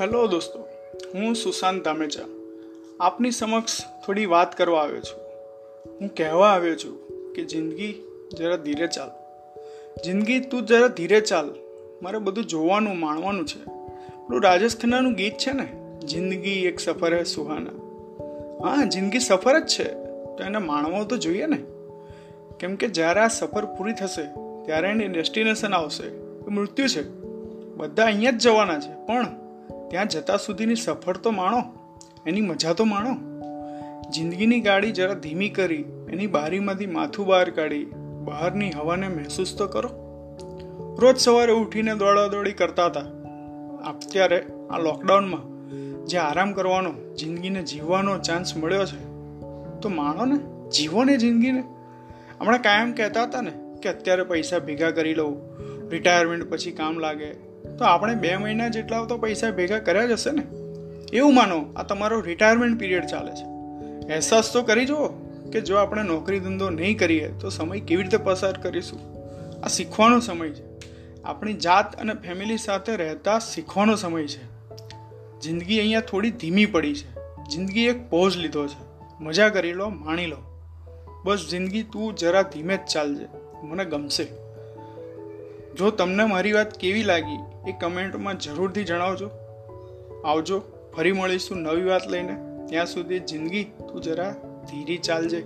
Hello દોસ્તો, હું સુશાંત ધામેચા. આપની સમક્ષ થોડી વાત કરવા આવ્યો છું. હું કહેવા આવ્યો છું કે જિંદગી જરા ધીરે ચાલ. જિંદગી તું જરા ધીરે ચાલ. મારે બધું જોવાનું, માણવાનું છે. પેલું રાજેશ ખન્નાનું ગીત છે ને, જિંદગી એક સફર હે સુહાના. હા, જિંદગી સફર જ છે. તો એને માણવો તો જોઈએ ને. કેમ કે જ્યારે આ સફર પૂરી થશે, ત્યારે એની ડેસ્ટિનેશન આવશે. એ મૃત્યુ છે. બધા અહીંયા જ જવાના છે. પણ ત્યાં જતા સુધીની સફર તો માણો. એની મજા તો માણો. જિંદગીની ગાડી જરા ધીમી કરી, એની બારીમાંથી માથું બહાર કાઢી, બહારની હવાને મહેસૂસ તો કરો. રોજ સવારે ઉઠીને દોડાદોડી કરતા હતા. અત્યારે આ લોકડાઉનમાં જે આરામ કરવાનો, જિંદગીને જીવવાનો ચાન્સ મળ્યો છે, તો માણો ને, જીવો ને જિંદગીને. હમણાં કાયમ કહેતા હતા ને કે અત્યારે પૈસા ભેગા કરી લઉં રિટાયરમેન્ટ પછી કામ લાગે. તો આપણે બે મહિના જેટલા તો પૈસા ભેગા કર્યા જ હશે ને? એવું માનો, આ તમારો રિટાયરમેન્ટ પીરિયડ ચાલે છે. અહેસાસ તો કરી જુઓ કે જો આપણે નોકરી ધંધો નહીં કરીએ, તો સમય કેવી રીતે પસાર કરીશું? આ શીખવાનો સમય છે. આપણી જાત અને ફેમિલી સાથે રહેતા શીખવાનો સમય છે. જિંદગી અહીંયા થોડી ધીમી પડી છે. જિંદગી એક પોઝ લીધો છે. મજા કરી લો, માણી લો. બસ જિંદગી તું જરા ધીમે જ ચાલજે. મને ગમશે. જો તમને મારી વાત કેવી લાગી, એ કમેન્ટમાં જરૂરથી જણાવજો. આવજો, ફરી મળીશું નવી વાત લઈને. ત્યાં સુધી જિંદગી તું જરા ધીરી ચાલજે.